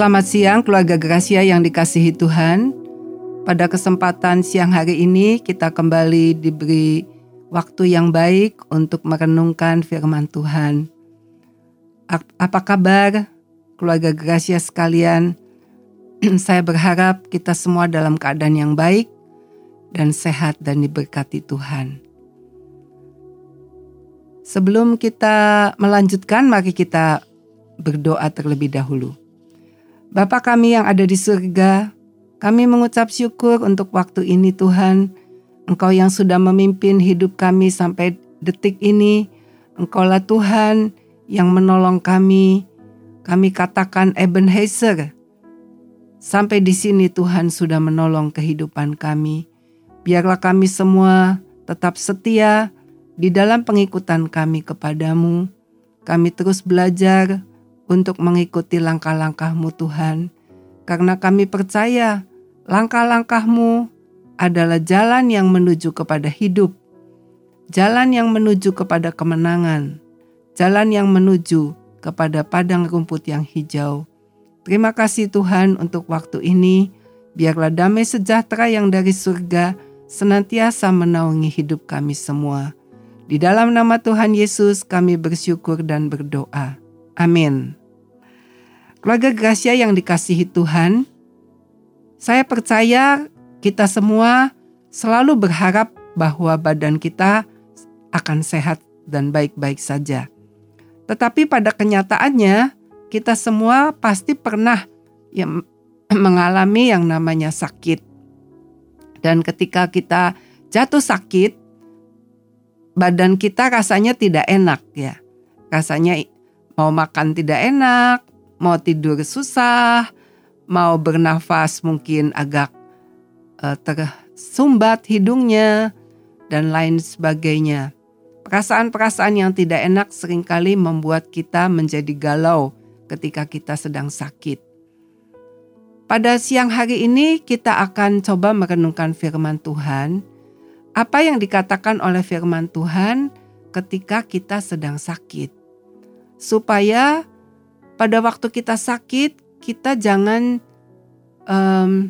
Selamat siang keluarga Gracia yang dikasihi Tuhan. Pada kesempatan siang hari ini kita kembali diberi waktu yang baik untuk merenungkan firman Tuhan. Apa kabar keluarga Gracia sekalian? Saya berharap kita semua dalam keadaan yang baik dan sehat dan diberkati Tuhan. Sebelum kita melanjutkan, mari kita berdoa terlebih dahulu. Bapa kami yang ada di surga, kami mengucap syukur untuk waktu ini Tuhan. Engkau yang sudah memimpin hidup kami sampai detik ini. Engkaulah Tuhan yang menolong kami. Kami katakan Ebenezer. Sampai di sini Tuhan sudah menolong kehidupan kami. Biarlah kami semua tetap setia di dalam pengikutan kami kepadamu. Kami terus belajar untuk mengikuti langkah-langkahmu Tuhan. Karena kami percaya langkah-langkahmu adalah jalan yang menuju kepada hidup, jalan yang menuju kepada kemenangan, jalan yang menuju kepada padang rumput yang hijau. Terima kasih Tuhan untuk waktu ini. Biarlah damai sejahtera yang dari surga senantiasa menaungi hidup kami semua. Di dalam nama Tuhan Yesus kami bersyukur dan berdoa. Amin. Keluarga Gracia yang dikasihi Tuhan, saya percaya kita semua selalu berharap bahwa badan kita akan sehat dan baik-baik saja. Tetapi pada kenyataannya, kita semua pasti pernah yang mengalami yang namanya sakit. Dan ketika kita jatuh sakit, badan kita rasanya tidak enak ya. Rasanya mau makan tidak enak, mau tidur susah, mau bernafas mungkin agak uh, tersumbat hidungnya, dan lain sebagainya. Perasaan-perasaan yang tidak enak sering kali membuat kita menjadi galau ketika kita sedang sakit. Pada siang hari ini kita akan coba merenungkan firman Tuhan. Apa yang dikatakan oleh firman Tuhan ketika kita sedang sakit. Supaya pada waktu kita sakit, kita jangan um,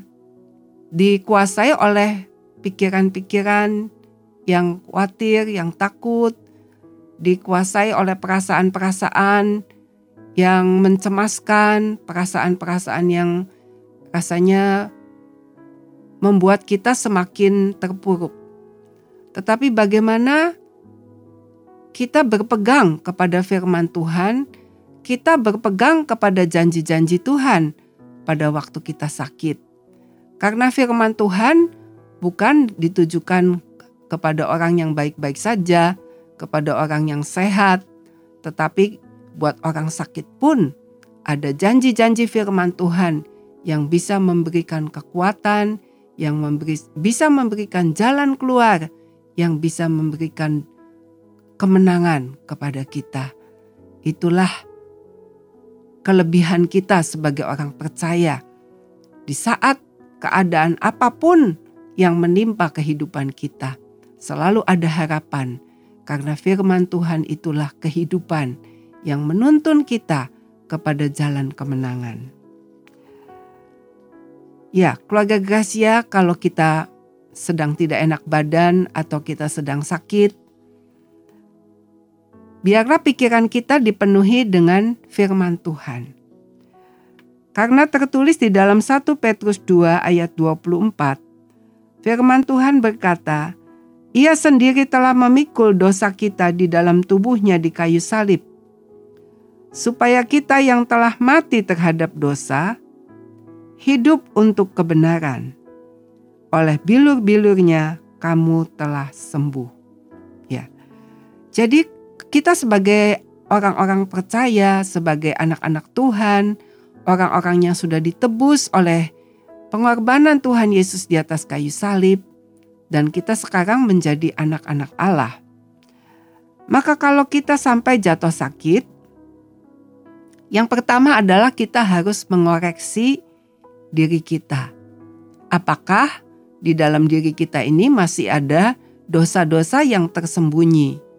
dikuasai oleh pikiran-pikiran yang khawatir, yang takut, dikuasai oleh perasaan-perasaan yang mencemaskan, perasaan-perasaan yang rasanya membuat kita semakin terpuruk. Tetapi bagaimana kita berpegang kepada firman Tuhan kita berpegang kepada janji-janji Tuhan pada waktu kita sakit. Karena firman Tuhan bukan ditujukan kepada orang yang baik-baik saja, kepada orang yang sehat, tetapi buat orang sakit pun ada janji-janji firman Tuhan yang bisa memberikan kekuatan, yang memberi, bisa memberikan jalan keluar, yang bisa memberikan kemenangan kepada kita. Itulah kelebihan kita sebagai orang percaya. Di saat keadaan apa pun yang menimpa kehidupan kita, selalu ada harapan karena firman Tuhan itulah kehidupan yang menuntun kita kepada jalan kemenangan. Ya, keluarga Gracia kalau kita sedang tidak enak badan atau kita sedang sakit, biarlah pikiran kita dipenuhi dengan firman Tuhan. Karena tertulis di dalam 1 Petrus 2 ayat 24, firman Tuhan berkata, Ia sendiri telah memikul dosa kita di dalam tubuhnya di kayu salib, supaya kita yang telah mati terhadap dosa, hidup untuk kebenaran. Oleh bilur-bilurnya kamu telah sembuh. Ya. Jadi kita sebagai orang-orang percaya, sebagai anak-anak Tuhan, orang-orang yang sudah ditebus oleh pengorbanan Tuhan Yesus di atas kayu salib, dan kita sekarang menjadi anak-anak Allah. Maka kalau kita sampai jatuh sakit, yang pertama adalah kita harus mengoreksi diri kita. Apakah di dalam diri kita ini masih ada dosa-dosa yang tersembunyi?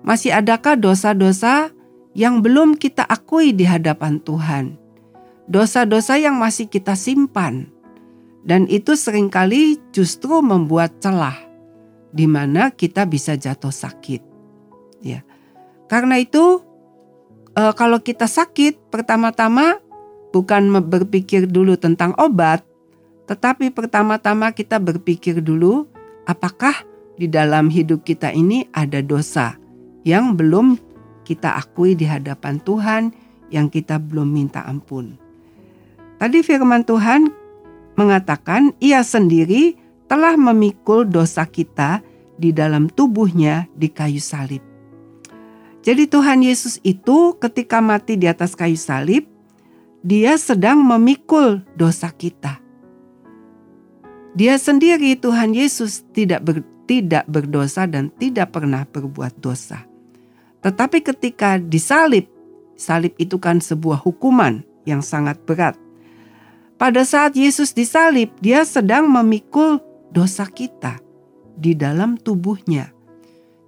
Masih adakah dosa-dosa yang belum kita akui di hadapan Tuhan? dosa-dosa yang masih kita simpan. Dan itu sering kali justru membuat celah di mana kita bisa jatuh sakit. Ya. Karena itu e, kalau kita sakit pertama-tama bukan berpikir dulu tentang obat, tetapi pertama-tama kita berpikir dulu apakah di dalam hidup kita ini ada dosa yang belum kita akui di hadapan Tuhan yang kita belum minta ampun. Tadi firman Tuhan mengatakan ia sendiri telah memikul dosa kita di dalam tubuhnya di kayu salib. Jadi Tuhan Yesus itu ketika mati di atas kayu salib, dia sedang memikul dosa kita. Dia sendiri Tuhan Yesus tidak ber, tidak berdosa dan tidak pernah berbuat dosa. Tetapi ketika disalib, salib itu kan sebuah hukuman yang sangat berat. Pada saat Yesus disalib, dia sedang memikul dosa kita di dalam tubuhnya.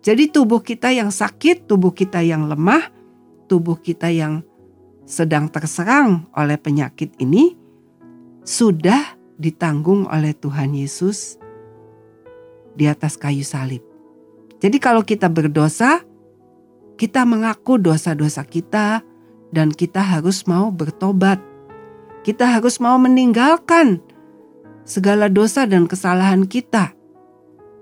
Jadi tubuh kita yang sakit, tubuh kita yang lemah, tubuh kita yang sedang terserang oleh penyakit ini sudah ditanggung oleh Tuhan Yesus di atas kayu salib. Jadi kalau kita berdosa, kita mengaku dosa-dosa kita dan kita harus mau bertobat kita harus mau meninggalkan segala dosa dan kesalahan kita.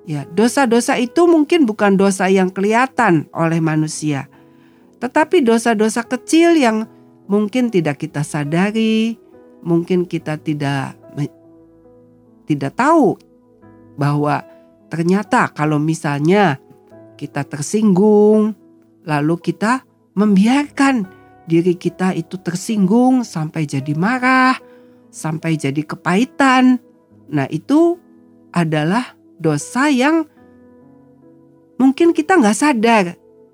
Ya, dosa-dosa itu mungkin bukan dosa yang kelihatan oleh manusia, tetapi dosa-dosa kecil yang mungkin tidak kita sadari, mungkin kita tidak tidak tahu bahwa ternyata kalau misalnya kita tersinggung, lalu kita membiarkan diri kita itu tersinggung sampai jadi marah, sampai jadi kepahitan. Nah itu adalah dosa yang mungkin kita nggak sadar.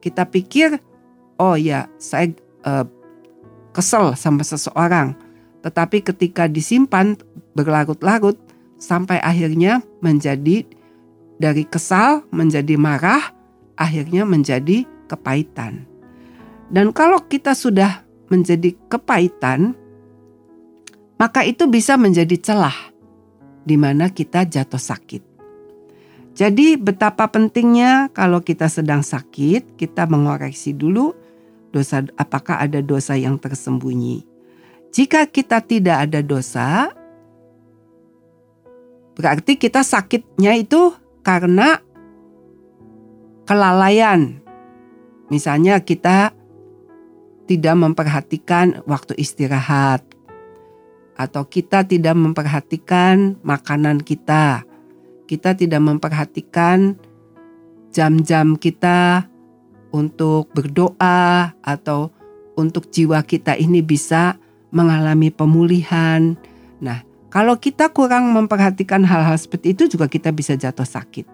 Kita pikir, oh ya saya uh, kesel sama seseorang. Tetapi ketika disimpan berlarut-larut sampai akhirnya menjadi dari kesal menjadi marah, akhirnya menjadi kepahitan. Dan kalau kita sudah menjadi kepahitan, maka itu bisa menjadi celah di mana kita jatuh sakit. Jadi betapa pentingnya kalau kita sedang sakit, kita mengoreksi dulu dosa apakah ada dosa yang tersembunyi. Jika kita tidak ada dosa, berarti kita sakitnya itu karena kelalaian. Misalnya kita tidak memperhatikan waktu istirahat, atau kita tidak memperhatikan makanan kita, kita tidak memperhatikan jam-jam kita untuk berdoa, atau untuk jiwa kita ini bisa mengalami pemulihan. Nah, kalau kita kurang memperhatikan hal-hal seperti itu, juga kita bisa jatuh sakit.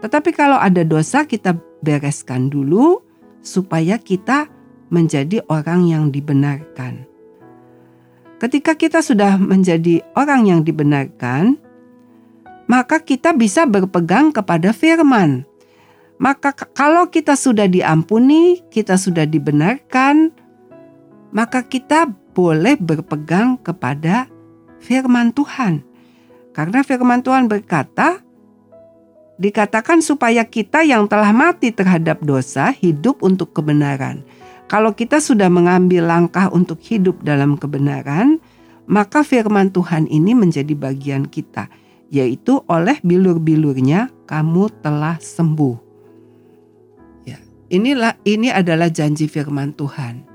Tetapi kalau ada dosa, kita bereskan dulu supaya kita menjadi orang yang dibenarkan. Ketika kita sudah menjadi orang yang dibenarkan, maka kita bisa berpegang kepada firman. Maka kalau kita sudah diampuni, kita sudah dibenarkan, maka kita boleh berpegang kepada firman Tuhan. Karena firman Tuhan berkata, dikatakan supaya kita yang telah mati terhadap dosa hidup untuk kebenaran. Kalau kita sudah mengambil langkah untuk hidup dalam kebenaran, maka firman Tuhan ini menjadi bagian kita, yaitu oleh bilur-bilurnya kamu telah sembuh. Ya, inilah ini adalah janji firman Tuhan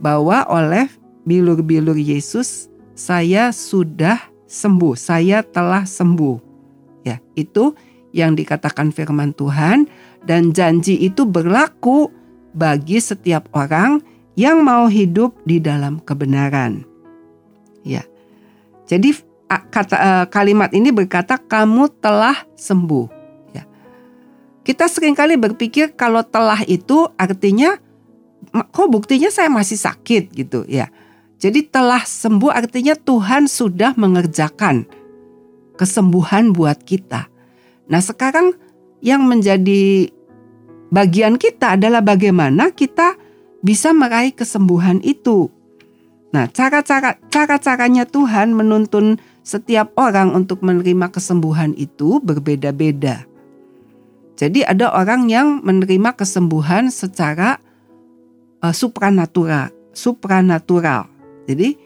bahwa oleh bilur-bilur Yesus saya sudah sembuh, saya telah sembuh. Ya, itu yang dikatakan firman Tuhan dan janji itu berlaku bagi setiap orang yang mau hidup di dalam kebenaran. Ya. Jadi kata kalimat ini berkata kamu telah sembuh, ya. Kita sering kali berpikir kalau telah itu artinya kok buktinya saya masih sakit gitu ya. Jadi telah sembuh artinya Tuhan sudah mengerjakan kesembuhan buat kita. Nah, sekarang yang menjadi bagian kita adalah bagaimana kita bisa meraih kesembuhan itu. Nah, cara-cara cara-caranya Tuhan menuntun setiap orang untuk menerima kesembuhan itu berbeda-beda. Jadi ada orang yang menerima kesembuhan secara uh, supranatural, supranatural. Jadi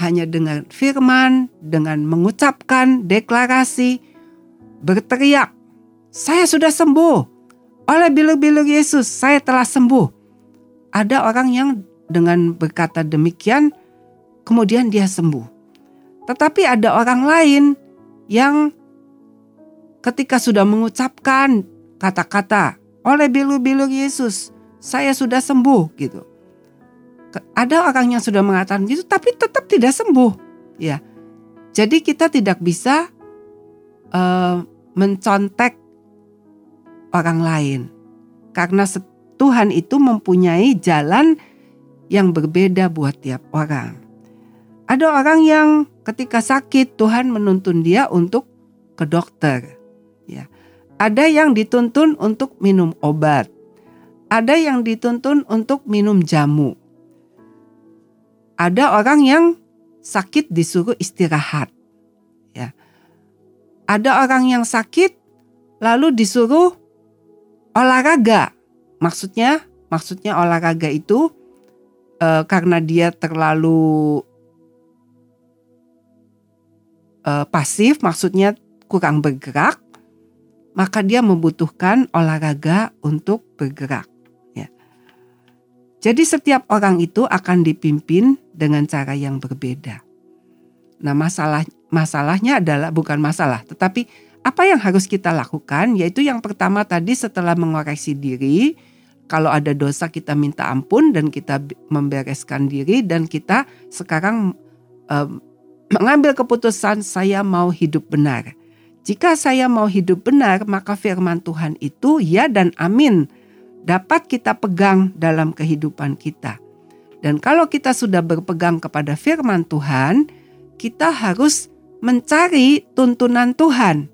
hanya dengan firman, dengan mengucapkan deklarasi, berteriak, "Saya sudah sembuh. Oleh bilur-bilur Yesus, saya telah sembuh." Ada orang yang dengan berkata demikian, kemudian dia sembuh. Tetapi ada orang lain yang ketika sudah mengucapkan kata-kata oleh bilur-bilur Yesus, saya sudah sembuh gitu. Ada orang yang sudah mengatakan gitu tapi tetap tidak sembuh. Ya. Jadi kita tidak bisa uh, mencontek orang lain. Karena Tuhan itu mempunyai jalan yang berbeda buat tiap orang. Ada orang yang ketika sakit Tuhan menuntun dia untuk ke dokter. Ya. Ada yang dituntun untuk minum obat. Ada yang dituntun untuk minum jamu. Ada orang yang sakit disuruh istirahat. Ada orang yang sakit lalu disuruh olahraga. Maksudnya, maksudnya olahraga itu uh, karena dia terlalu uh, pasif, maksudnya kurang bergerak, maka dia membutuhkan olahraga untuk bergerak. Ya. Jadi setiap orang itu akan dipimpin dengan cara yang berbeda. Nah masalah masalahnya adalah bukan masalah, tetapi apa yang harus kita lakukan yaitu yang pertama tadi setelah mengoreksi diri, kalau ada dosa kita minta ampun dan kita membereskan diri dan kita sekarang um, mengambil keputusan saya mau hidup benar. Jika saya mau hidup benar, maka firman Tuhan itu ya dan amin dapat kita pegang dalam kehidupan kita. Dan kalau kita sudah berpegang kepada firman Tuhan, kita harus mencari tuntunan Tuhan.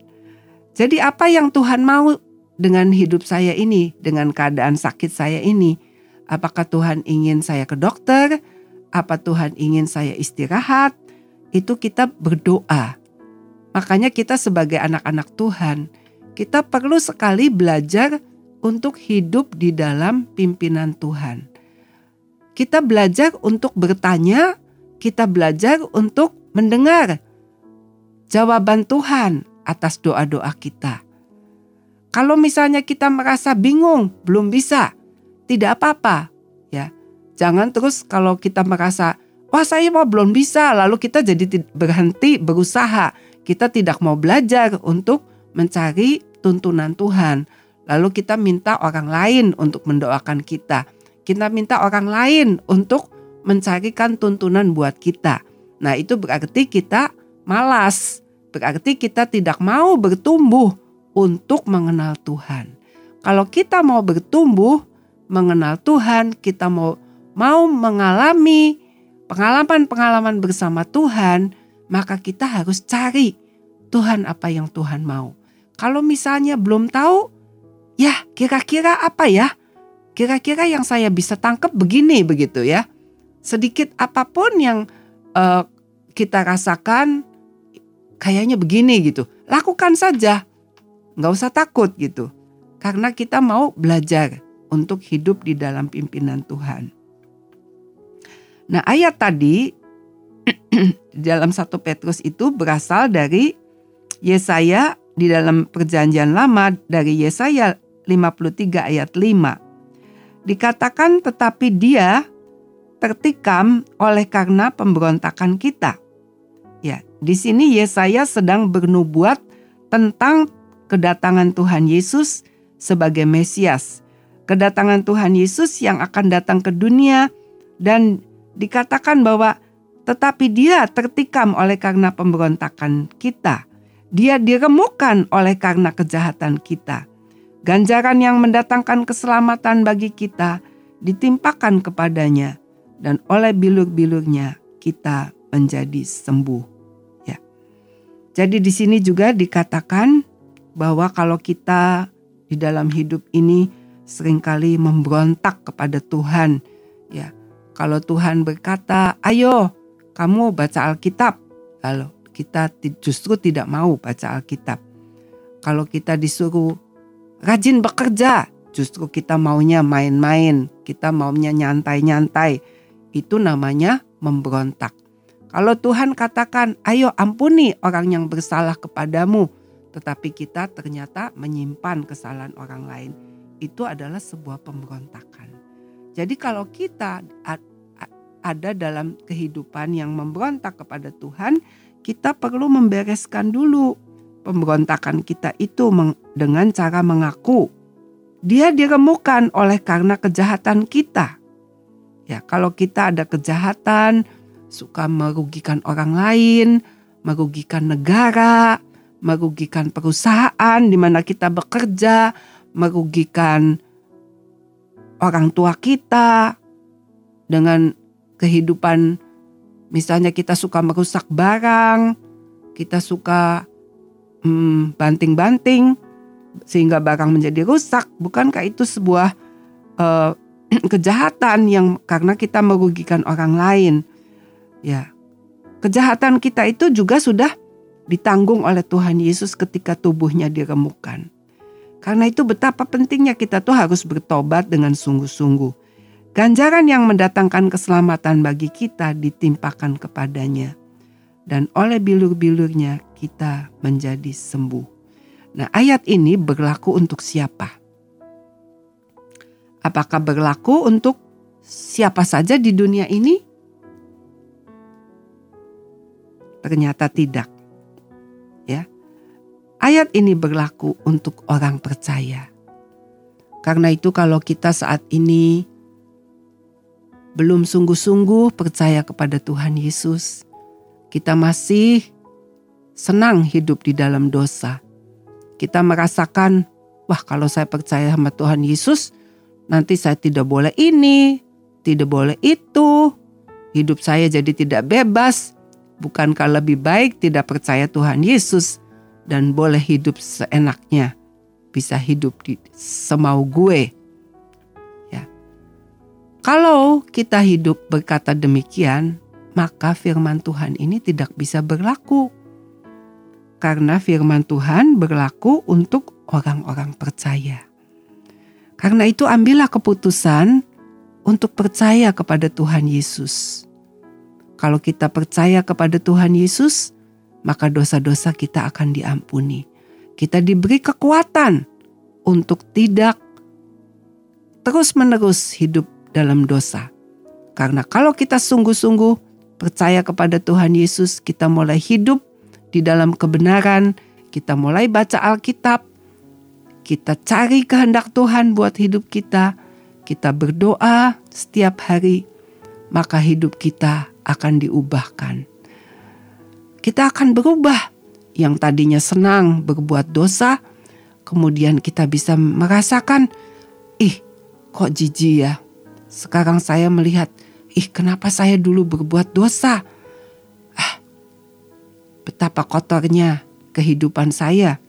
Jadi apa yang Tuhan mau dengan hidup saya ini, dengan keadaan sakit saya ini? Apakah Tuhan ingin saya ke dokter? Apa Tuhan ingin saya istirahat? Itu kita berdoa. Makanya kita sebagai anak-anak Tuhan, kita perlu sekali belajar untuk hidup di dalam pimpinan Tuhan. Kita belajar untuk bertanya, kita belajar untuk mendengar jawaban Tuhan atas doa-doa kita. Kalau misalnya kita merasa bingung, belum bisa, tidak apa-apa, ya. Jangan terus kalau kita merasa, wah saya mau belum bisa, lalu kita jadi berhenti berusaha. Kita tidak mau belajar untuk mencari tuntunan Tuhan. Lalu kita minta orang lain untuk mendoakan kita. Kita minta orang lain untuk mencarikan tuntunan buat kita. Nah, itu berarti kita malas. Berarti kita tidak mau bertumbuh untuk mengenal Tuhan. Kalau kita mau bertumbuh mengenal Tuhan, kita mau mau mengalami pengalaman-pengalaman bersama Tuhan, maka kita harus cari Tuhan apa yang Tuhan mau. Kalau misalnya belum tahu, ya kira-kira apa ya? Kira-kira yang saya bisa tangkap begini begitu ya. Sedikit apa pun yang uh, kita rasakan kayaknya begini gitu. Lakukan saja nggak usah takut gitu. Karena kita mau belajar untuk hidup di dalam pimpinan Tuhan. Nah ayat tadi dalam satu Petrus itu berasal dari Yesaya di dalam perjanjian lama dari Yesaya 53 ayat 5. Dikatakan tetapi dia tertikam oleh karena pemberontakan kita. Di sini Yesaya sedang bernubuat tentang kedatangan Tuhan Yesus sebagai Mesias. Kedatangan Tuhan Yesus yang akan datang ke dunia dan dikatakan bahwa tetapi dia tertikam oleh karena pemberontakan kita. Dia diremukkan oleh karena kejahatan kita. Ganjaran yang mendatangkan keselamatan bagi kita ditimpakan kepadanya dan oleh bilur-bilurnya kita menjadi sembuh. Jadi di sini juga dikatakan bahwa kalau kita di dalam hidup ini sering kali memberontak kepada Tuhan, ya, Kalau Tuhan berkata, "Ayo, kamu baca Alkitab." Lalu kita justru tidak mau baca Alkitab. Kalau kita disuruh rajin bekerja, justru kita maunya main-main, kita maunya nyantai-nyantai. Itu namanya memberontak. Kalau Tuhan katakan, "Ayo ampuni orang yang bersalah kepadamu," tetapi kita ternyata menyimpan kesalahan orang lain, itu adalah sebuah pemberontakan. Jadi kalau kita ada dalam kehidupan yang memberontak kepada Tuhan, kita perlu membereskan dulu pemberontakan kita itu dengan cara mengaku dia diremukkan oleh karena kejahatan kita. Ya, kalau kita ada kejahatan, suka merugikan orang lain, merugikan negara, merugikan perusahaan di mana kita bekerja, merugikan orang tua kita dengan kehidupan misalnya kita suka merusak barang, kita suka hmm, banting-banting sehingga barang menjadi rusak, bukankah itu sebuah uh, kejahatan yang karena kita merugikan orang lain? Ya. Kejahatan kita itu juga sudah ditanggung oleh Tuhan Yesus ketika tubuhnya diremukkan. Karena itu betapa pentingnya kita tuh harus bertobat dengan sungguh-sungguh. Ganjaran yang mendatangkan keselamatan bagi kita ditimpakan kepadanya. Dan oleh bilur-bilurnya kita menjadi sembuh. Nah ayat ini berlaku untuk siapa? Apakah berlaku untuk siapa saja di dunia ini? Ternyata tidak. Ya. Ayat ini berlaku untuk orang percaya. Karena itu kalau kita saat ini belum sungguh-sungguh percaya kepada Tuhan Yesus, kita masih senang hidup di dalam dosa. Kita merasakan, wah kalau saya percaya sama Tuhan Yesus, nanti saya tidak boleh ini, tidak boleh itu. Hidup saya jadi tidak bebas. Bukankah lebih baik tidak percaya Tuhan Yesus dan boleh hidup seenaknya, bisa hidup di semau gue. Ya. Kalau kita hidup berkata demikian, maka firman Tuhan ini tidak bisa berlaku. Karena firman Tuhan berlaku untuk orang-orang percaya. Karena itu ambillah keputusan untuk percaya kepada Tuhan Yesus. Kalau kita percaya kepada Tuhan Yesus, maka dosa-dosa kita akan diampuni. Kita diberi kekuatan untuk tidak terus-menerus hidup dalam dosa. Karena kalau kita sungguh-sungguh percaya kepada Tuhan Yesus, kita mulai hidup di dalam kebenaran, kita mulai baca Alkitab, kita cari kehendak Tuhan buat hidup kita, kita berdoa setiap hari, maka hidup kita akan diubahkan kita akan berubah. Yang tadinya senang berbuat dosa, kemudian kita bisa merasakan, ih kok jijik ya. Sekarang saya melihat, ih kenapa saya dulu berbuat dosa. Ah, betapa kotornya kehidupan saya.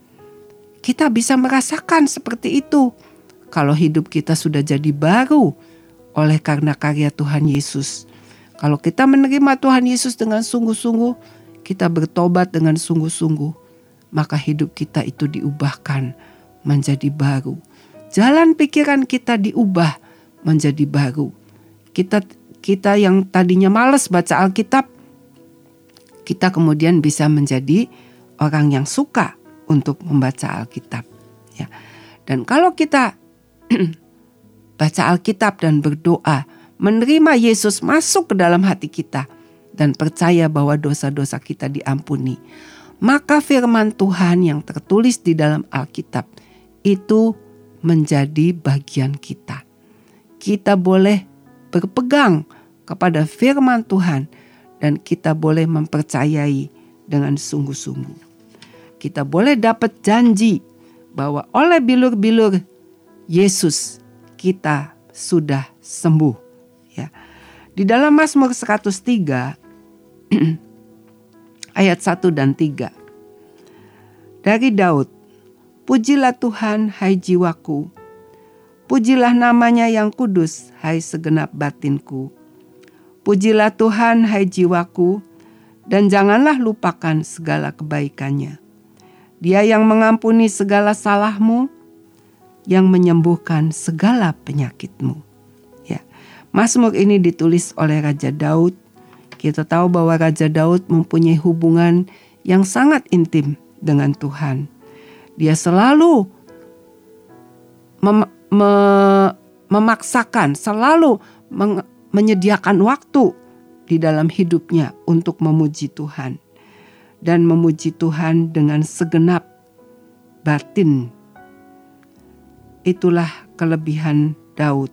Kita bisa merasakan seperti itu kalau hidup kita sudah jadi baru oleh karena karya Tuhan Yesus. Kalau kita menerima Tuhan Yesus dengan sungguh-sungguh, kita bertobat dengan sungguh-sungguh, maka hidup kita itu diubahkan menjadi baru. Jalan pikiran kita diubah menjadi baru. Kita kita yang tadinya males baca Alkitab, kita kemudian bisa menjadi orang yang suka untuk membaca Alkitab. Ya. Dan kalau kita baca Alkitab dan berdoa, menerima Yesus masuk ke dalam hati kita, dan percaya bahwa dosa-dosa kita diampuni, maka firman Tuhan yang tertulis di dalam Alkitab itu menjadi bagian kita. Kita boleh berpegang kepada firman Tuhan dan kita boleh mempercayai dengan sungguh-sungguh. Kita boleh dapat janji bahwa oleh bilur-bilur Yesus kita sudah sembuh ya. Di dalam Mazmur 103 ayat 1 dan 3. Dari Daud, Pujilah Tuhan hai jiwaku, pujilah namanya yang kudus hai segenap batinku. Pujilah Tuhan, hai jiwaku, dan janganlah lupakan segala kebaikannya. Dia yang mengampuni segala salahmu, yang menyembuhkan segala penyakitmu. Ya, Mazmur ini ditulis oleh Raja Daud. Kita tahu bahwa Raja Daud mempunyai hubungan yang sangat intim dengan Tuhan. Dia selalu mem me memaksakan, selalu menyediakan waktu di dalam hidupnya untuk memuji Tuhan dan memuji Tuhan dengan segenap batin. Itulah kelebihan Daud.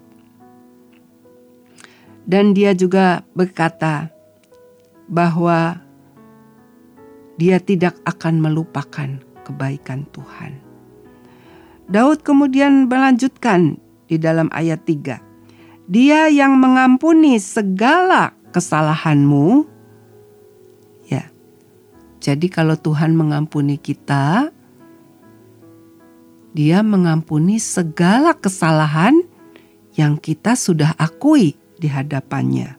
Dan dia juga berkata bahwa dia tidak akan melupakan kebaikan Tuhan. Daud kemudian melanjutkan di dalam ayat 3. Dia yang mengampuni segala kesalahanmu. Ya. Jadi kalau Tuhan mengampuni kita, dia mengampuni segala kesalahan yang kita sudah akui di hadapannya.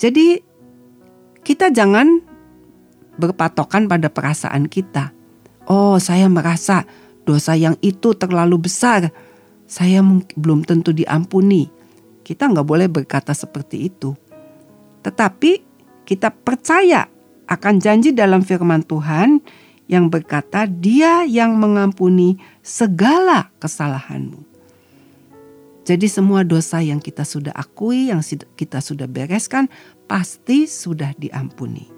Jadi kita jangan berpatokan pada perasaan kita. Oh, saya merasa dosa yang itu terlalu besar saya belum tentu diampuni. Kita nggak boleh berkata seperti itu. Tetapi kita percaya akan janji dalam firman Tuhan yang berkata dia yang mengampuni segala kesalahanmu. Jadi semua dosa yang kita sudah akui, yang kita sudah bereskan, pasti sudah diampuni.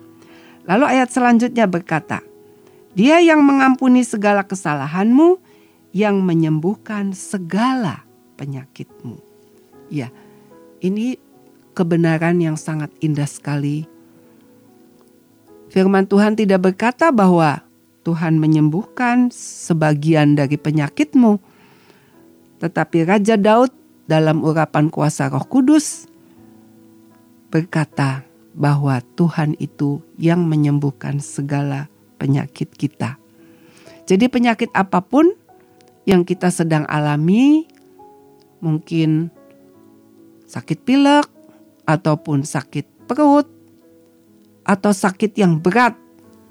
Lalu ayat selanjutnya berkata, dia yang mengampuni segala kesalahanmu, yang menyembuhkan segala penyakitmu. Ya, ini kebenaran yang sangat indah sekali. Firman Tuhan tidak berkata bahwa Tuhan menyembuhkan sebagian dari penyakitmu, tetapi Raja Daud dalam urapan kuasa Roh Kudus berkata bahwa Tuhan itu yang menyembuhkan segala penyakit kita. Jadi, penyakit apa pun yang kita sedang alami, mungkin sakit pilek ataupun sakit perut atau sakit yang berat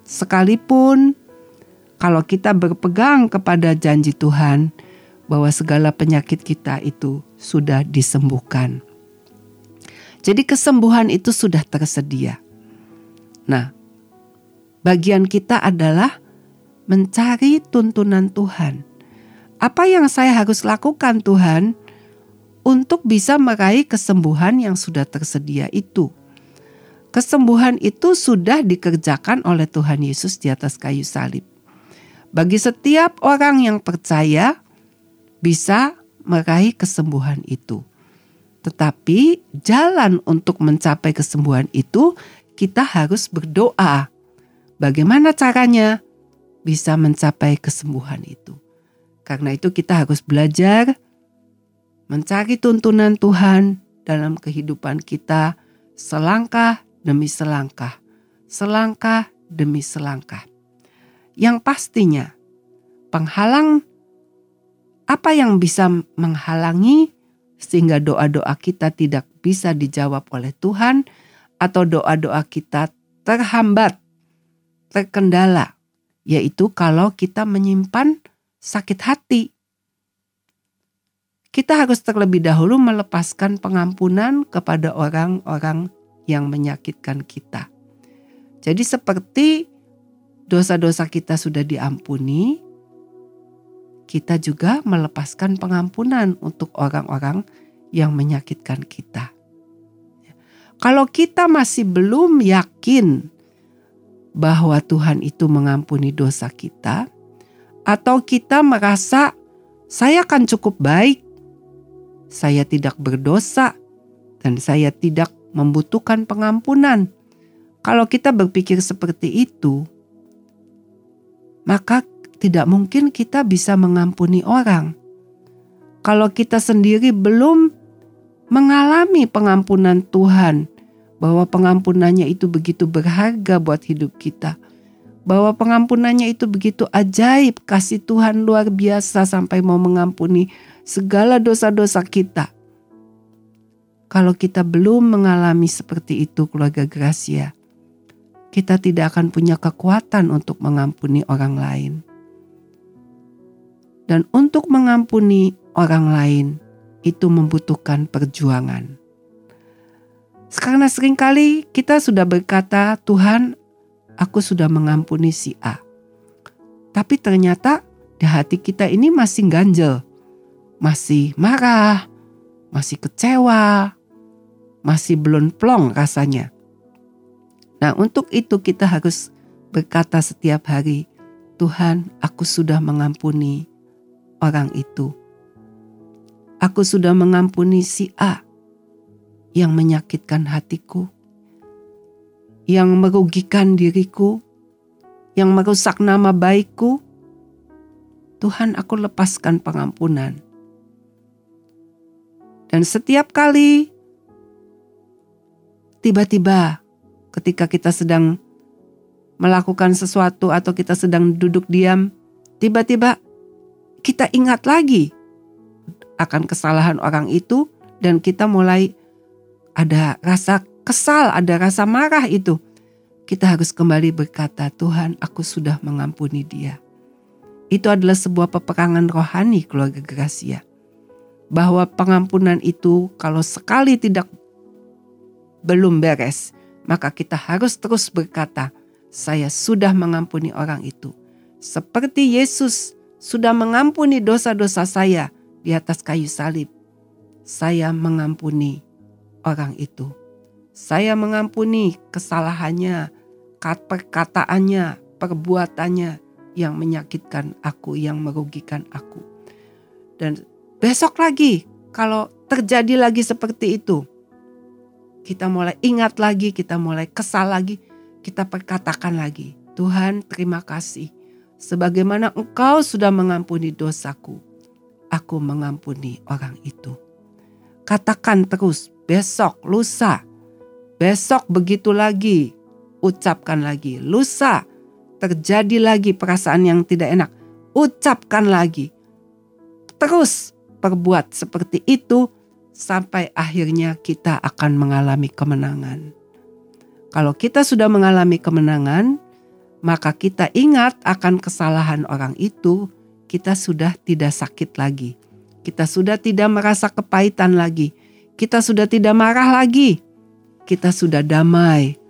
sekalipun kalau kita berpegang kepada janji Tuhan bahwa segala penyakit kita itu sudah disembuhkan. Jadi kesembuhan itu sudah tersedia. Nah, bagian kita adalah mencari tuntunan Tuhan apa yang saya harus lakukan Tuhan untuk bisa meraih kesembuhan yang sudah tersedia itu? Kesembuhan itu sudah dikerjakan oleh Tuhan Yesus di atas kayu salib. Bagi setiap orang yang percaya bisa meraih kesembuhan itu. Tetapi jalan untuk mencapai kesembuhan itu kita harus berdoa. Bagaimana caranya bisa mencapai kesembuhan itu? Karena itu kita harus belajar mencari tuntunan Tuhan dalam kehidupan kita selangkah demi selangkah, selangkah demi selangkah. Yang pastinya penghalang apa yang bisa menghalangi sehingga doa-doa kita tidak bisa dijawab oleh Tuhan atau doa-doa kita terhambat, terkendala, yaitu kalau kita menyimpan sakit hati. Kita harus terlebih dahulu melepaskan pengampunan kepada orang-orang yang menyakitkan kita. Jadi seperti dosa-dosa kita sudah diampuni, kita juga melepaskan pengampunan untuk orang-orang yang menyakitkan kita. Kalau kita masih belum yakin bahwa Tuhan itu mengampuni dosa kita, atau kita merasa saya akan cukup baik, saya tidak berdosa, dan saya tidak membutuhkan pengampunan. Kalau kita berpikir seperti itu, maka tidak mungkin kita bisa mengampuni orang. Kalau kita sendiri belum mengalami pengampunan Tuhan, bahwa pengampunannya itu begitu berharga buat hidup kita bahwa pengampunannya itu begitu ajaib, kasih Tuhan luar biasa sampai mau mengampuni segala dosa-dosa kita. Kalau kita belum mengalami seperti itu keluarga Gracia, kita tidak akan punya kekuatan untuk mengampuni orang lain. Dan untuk mengampuni orang lain itu membutuhkan perjuangan. Karena sering kali kita sudah berkata, Tuhan aku sudah mengampuni si A. Tapi ternyata di hati kita ini masih ganjel. Masih marah, masih kecewa, masih belum plong rasanya. Nah untuk itu kita harus berkata setiap hari, Tuhan aku sudah mengampuni orang itu. Aku sudah mengampuni si A yang menyakitkan hatiku, yang merugikan diriku, yang merusak nama baikku. Tuhan, aku lepaskan pengampunan. Dan setiap kali tiba-tiba ketika kita sedang melakukan sesuatu atau kita sedang duduk diam, tiba-tiba kita ingat lagi akan kesalahan orang itu dan kita mulai ada rasa kesal, ada rasa marah itu. Kita harus kembali berkata, Tuhan aku sudah mengampuni dia. Itu adalah sebuah peperangan rohani keluarga Gracia. Bahwa pengampunan itu kalau sekali tidak belum beres, maka kita harus terus berkata, saya sudah mengampuni orang itu. Seperti Yesus sudah mengampuni dosa-dosa saya di atas kayu salib. Saya mengampuni orang itu. Saya mengampuni kesalahannya, perkataannya, perbuatannya yang menyakitkan aku, yang merugikan aku. Dan besok lagi kalau terjadi lagi seperti itu, kita mulai ingat lagi, kita mulai kesal lagi, kita perkatakan lagi, Tuhan terima kasih sebagaimana engkau sudah mengampuni dosaku, aku mengampuni orang itu. Katakan terus besok, lusa, besok begitu lagi, ucapkan lagi, lusa, terjadi lagi perasaan yang tidak enak, ucapkan lagi. Terus perbuat seperti itu sampai akhirnya kita akan mengalami kemenangan. Kalau kita sudah mengalami kemenangan, maka kita ingat akan kesalahan orang itu, kita sudah tidak sakit lagi. Kita sudah tidak merasa kepahitan lagi. Kita sudah tidak marah lagi. Kita sudah damai.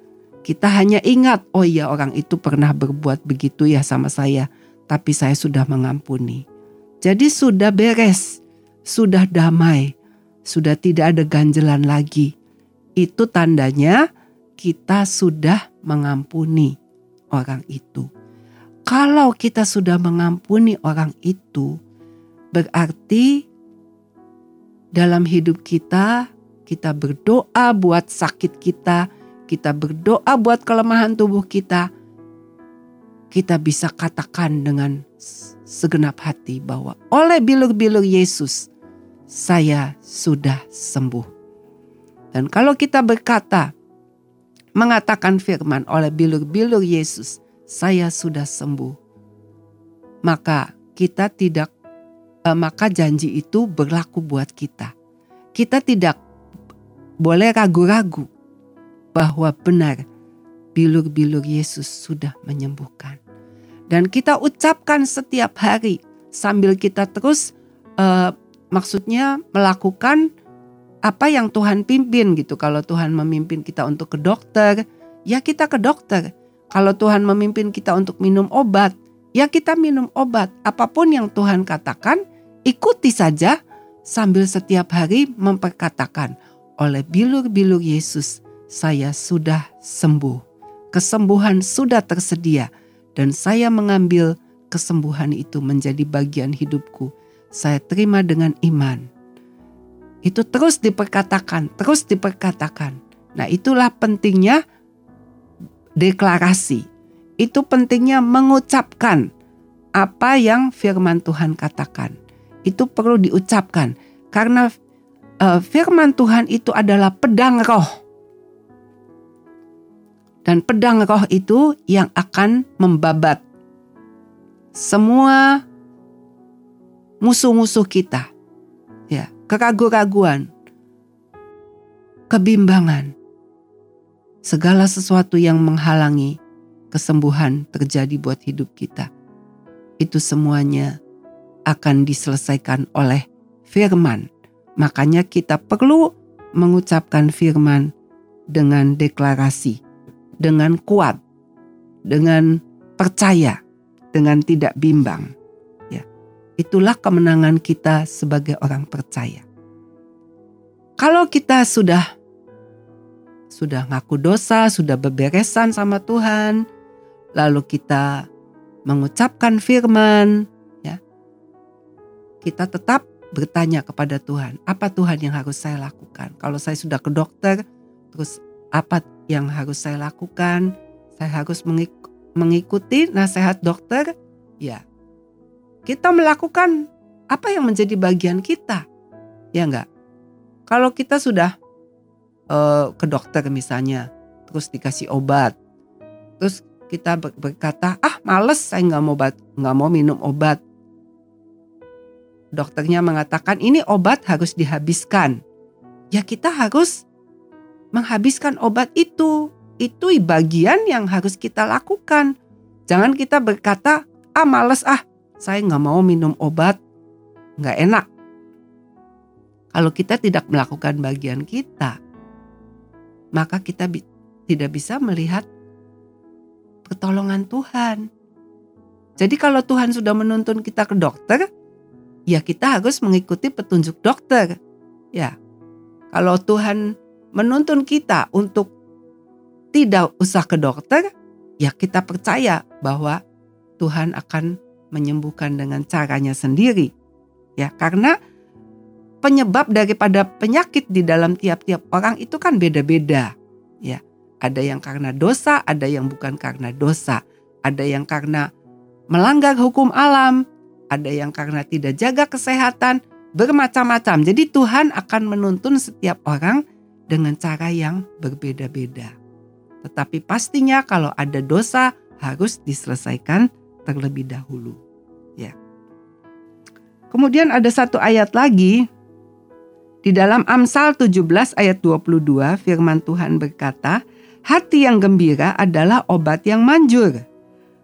Kita hanya ingat, oh iya orang itu pernah berbuat begitu ya sama saya, tapi saya sudah mengampuni. Jadi sudah beres, sudah damai, sudah tidak ada ganjelan lagi. Itu tandanya kita sudah mengampuni orang itu. Kalau kita sudah mengampuni orang itu, berarti dalam hidup kita, kita berdoa buat sakit kita, kita berdoa buat kelemahan tubuh kita, kita bisa katakan dengan segenap hati bahwa oleh bilur-bilur Yesus, saya sudah sembuh. Dan kalau kita berkata, mengatakan firman oleh bilur-bilur Yesus, saya sudah sembuh. Maka kita tidak eh, maka janji itu berlaku buat kita. Kita tidak boleh ragu-ragu bahwa benar bilur-bilur Yesus sudah menyembuhkan. Dan kita ucapkan setiap hari sambil kita terus eh, maksudnya melakukan apa yang Tuhan pimpin gitu. Kalau Tuhan memimpin kita untuk ke dokter, ya kita ke dokter. Kalau Tuhan memimpin kita untuk minum obat, ya kita minum obat. Apa pun yang Tuhan katakan, ikuti saja sambil setiap hari memperkatakan oleh bilur-bilur Yesus, saya sudah sembuh. Kesembuhan sudah tersedia dan saya mengambil kesembuhan itu menjadi bagian hidupku. Saya terima dengan iman itu terus diperkatakan, terus diperkatakan. Nah, itulah pentingnya deklarasi. Itu pentingnya mengucapkan apa yang firman Tuhan katakan. Itu perlu diucapkan karena uh, firman Tuhan itu adalah pedang roh. Dan pedang roh itu yang akan membabat semua musuh-musuh kita keraguan-raguan, kebimbangan, segala sesuatu yang menghalangi kesembuhan terjadi buat hidup kita. Itu semuanya akan diselesaikan oleh firman. Makanya kita perlu mengucapkan firman dengan deklarasi, dengan kuat, dengan percaya, dengan tidak bimbang. Itulah kemenangan kita sebagai orang percaya. Kalau kita sudah sudah ngaku dosa, sudah beberesan sama Tuhan, lalu kita mengucapkan firman, ya. Kita tetap bertanya kepada Tuhan, apa Tuhan yang harus saya lakukan? Kalau saya sudah ke dokter, terus apa yang harus saya lakukan? Saya harus mengikuti nasihat dokter? Ya. Kita melakukan apa yang menjadi bagian kita. Ya enggak? Kalau kita sudah uh, ke dokter misalnya, terus dikasih obat, terus kita berkata, ah males saya nggak mau obat, nggak mau minum obat. Dokternya mengatakan ini obat harus dihabiskan. Ya kita harus menghabiskan obat itu. Itu bagian yang harus kita lakukan. Jangan kita berkata, ah males ah, saya nggak mau minum obat, nggak enak. Kalau kita tidak melakukan bagian kita, maka kita bi tidak bisa melihat pertolongan Tuhan. Jadi kalau Tuhan sudah menuntun kita ke dokter, ya kita harus mengikuti petunjuk dokter. Ya. Kalau Tuhan menuntun kita untuk tidak usah ke dokter, ya kita percaya bahwa Tuhan akan menyembuhkan dengan caranya sendiri. Ya, karena penyebab daripada penyakit di dalam tiap-tiap orang itu kan beda-beda. Ya, ada yang karena dosa, ada yang bukan karena dosa, ada yang karena melanggar hukum alam, ada yang karena tidak jaga kesehatan, bermacam-macam. Jadi Tuhan akan menuntun setiap orang dengan cara yang berbeda-beda. Tetapi pastinya kalau ada dosa harus diselesaikan terlebih dahulu. Ya. Kemudian ada satu ayat lagi di dalam Amsal 17 ayat 22 firman Tuhan berkata, hati yang gembira adalah obat yang manjur,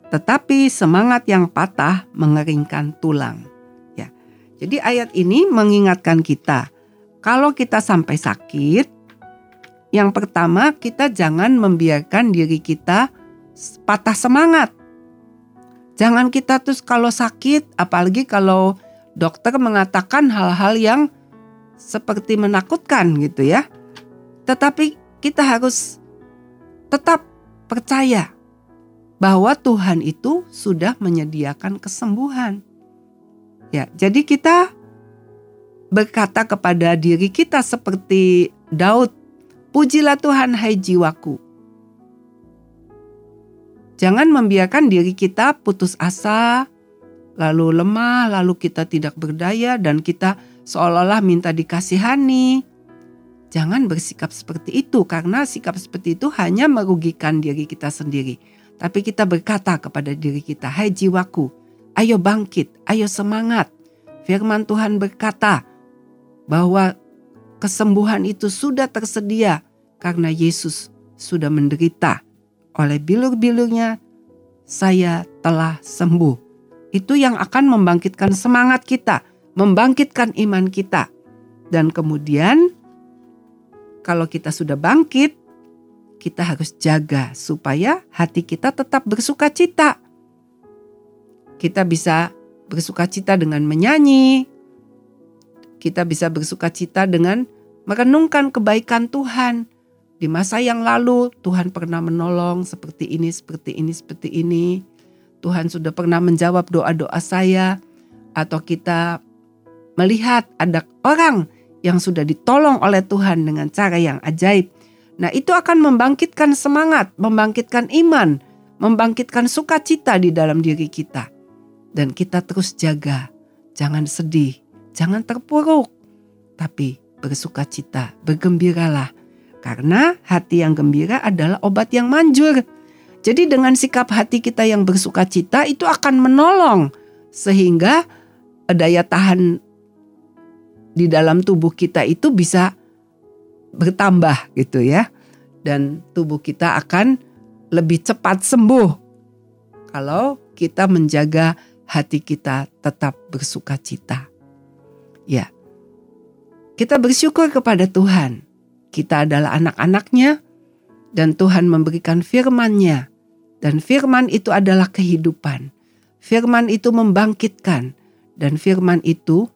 tetapi semangat yang patah mengeringkan tulang. Ya. Jadi ayat ini mengingatkan kita, kalau kita sampai sakit, yang pertama kita jangan membiarkan diri kita patah semangat. Jangan kita terus kalau sakit, apalagi kalau dokter mengatakan hal-hal yang seperti menakutkan gitu ya. Tetapi kita harus tetap percaya bahwa Tuhan itu sudah menyediakan kesembuhan. Ya, jadi kita berkata kepada diri kita seperti Daud, "Pujilah Tuhan hai jiwaku." Jangan membiarkan diri kita putus asa, lalu lemah, lalu kita tidak berdaya dan kita seolah-olah minta dikasihani. Jangan bersikap seperti itu karena sikap seperti itu hanya merugikan diri kita sendiri. Tapi kita berkata kepada diri kita, "Hai jiwaku, ayo bangkit, ayo semangat." Firman Tuhan berkata bahwa kesembuhan itu sudah tersedia karena Yesus sudah menderita. Oleh bilur-bilurnya saya telah sembuh. Itu yang akan membangkitkan semangat kita membangkitkan iman kita. Dan kemudian kalau kita sudah bangkit, kita harus jaga supaya hati kita tetap bersuka cita. Kita bisa bersuka cita dengan menyanyi. Kita bisa bersuka cita dengan merenungkan kebaikan Tuhan. Di masa yang lalu Tuhan pernah menolong seperti ini, seperti ini, seperti ini. Tuhan sudah pernah menjawab doa-doa saya atau kita melihat ada orang yang sudah ditolong oleh Tuhan dengan cara yang ajaib. Nah, itu akan membangkitkan semangat, membangkitkan iman, membangkitkan sukacita di dalam diri kita. Dan kita terus jaga, jangan sedih, jangan terpuruk, tapi bersukacita, bergembiralah. Karena hati yang gembira adalah obat yang manjur. Jadi dengan sikap hati kita yang bersukacita itu akan menolong sehingga daya tahan di dalam tubuh kita itu bisa bertambah gitu ya. Dan tubuh kita akan lebih cepat sembuh kalau kita menjaga hati kita tetap bersuka cita. Ya, kita bersyukur kepada Tuhan. Kita adalah anak-anaknya dan Tuhan memberikan firman-Nya. Dan firman itu adalah kehidupan. Firman itu membangkitkan dan firman itu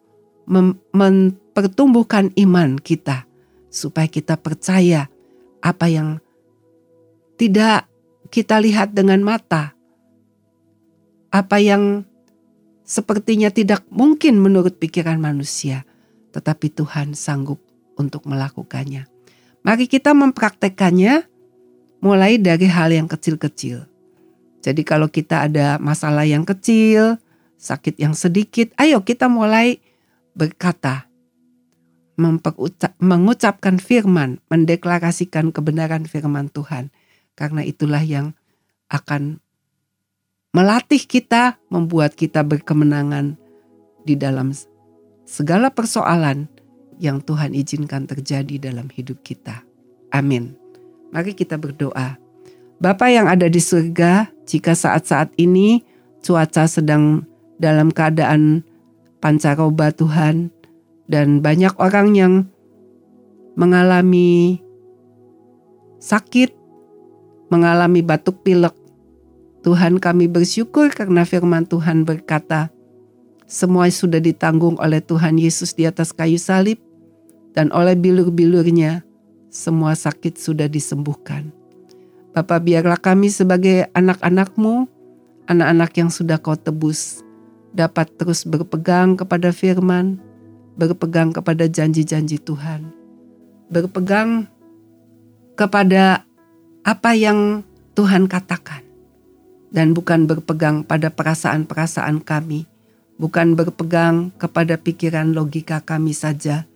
mempertumbuhkan iman kita supaya kita percaya apa yang tidak kita lihat dengan mata, apa yang sepertinya tidak mungkin menurut pikiran manusia, tetapi Tuhan sanggup untuk melakukannya. Mari kita mempraktekannya mulai dari hal yang kecil-kecil. Jadi kalau kita ada masalah yang kecil, sakit yang sedikit, ayo kita mulai berkata, mengucapkan firman, mendeklarasikan kebenaran firman Tuhan. Karena itulah yang akan melatih kita, membuat kita berkemenangan di dalam segala persoalan yang Tuhan izinkan terjadi dalam hidup kita. Amin. Mari kita berdoa. Bapa yang ada di surga, jika saat-saat ini cuaca sedang dalam keadaan pancaroba Tuhan, dan banyak orang yang mengalami sakit, mengalami batuk pilek. Tuhan kami bersyukur karena firman Tuhan berkata, semua sudah ditanggung oleh Tuhan Yesus di atas kayu salib dan oleh bilur-bilurnya semua sakit sudah disembuhkan. Bapak biarlah kami sebagai anak-anakmu, anak-anak yang sudah kau tebus, dapat terus berpegang kepada firman, berpegang kepada janji-janji Tuhan, berpegang kepada apa yang Tuhan katakan, dan bukan berpegang pada perasaan-perasaan kami, bukan berpegang kepada pikiran logika kami saja,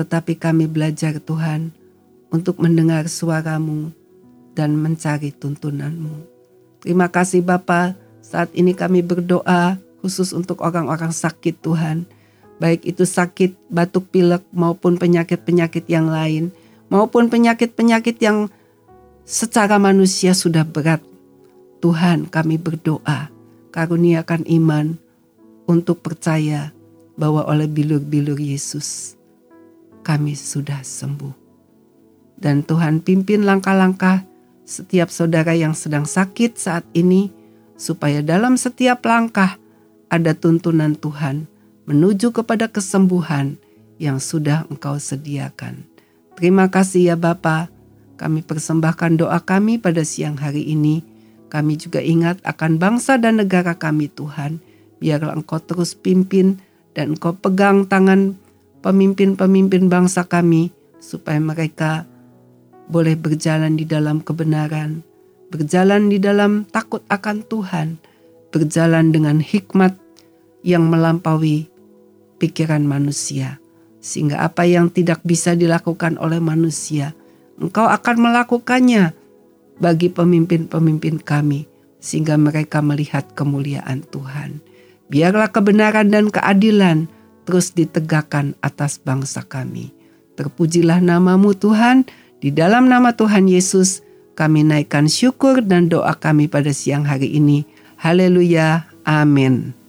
tetapi kami belajar Tuhan untuk mendengar suaramu dan mencari tuntunanmu. Terima kasih Bapa, saat ini kami berdoa khusus untuk orang-orang sakit Tuhan baik itu sakit batuk pilek maupun penyakit-penyakit yang lain, maupun penyakit-penyakit yang secara manusia sudah berat. Tuhan kami berdoa, karuniakan iman untuk percaya bahwa oleh bilur-bilur Yesus kami sudah sembuh. Dan Tuhan pimpin langkah-langkah setiap saudara yang sedang sakit saat ini, supaya dalam setiap langkah ada tuntunan Tuhan menuju kepada kesembuhan yang sudah Engkau sediakan. Terima kasih ya Bapa. Kami persembahkan doa kami pada siang hari ini. Kami juga ingat akan bangsa dan negara kami Tuhan. Biarlah Engkau terus pimpin dan Engkau pegang tangan pemimpin-pemimpin bangsa kami supaya mereka boleh berjalan di dalam kebenaran, berjalan di dalam takut akan Tuhan, berjalan dengan hikmat yang melampaui pikiran manusia, sehingga apa yang tidak bisa dilakukan oleh manusia, Engkau akan melakukannya bagi pemimpin-pemimpin kami, sehingga mereka melihat kemuliaan Tuhan. Biarlah kebenaran dan keadilan terus ditegakkan atas bangsa kami. Terpujilah namamu Tuhan, di dalam nama Tuhan Yesus kami naikkan syukur dan doa kami pada siang hari ini. Haleluya, amin.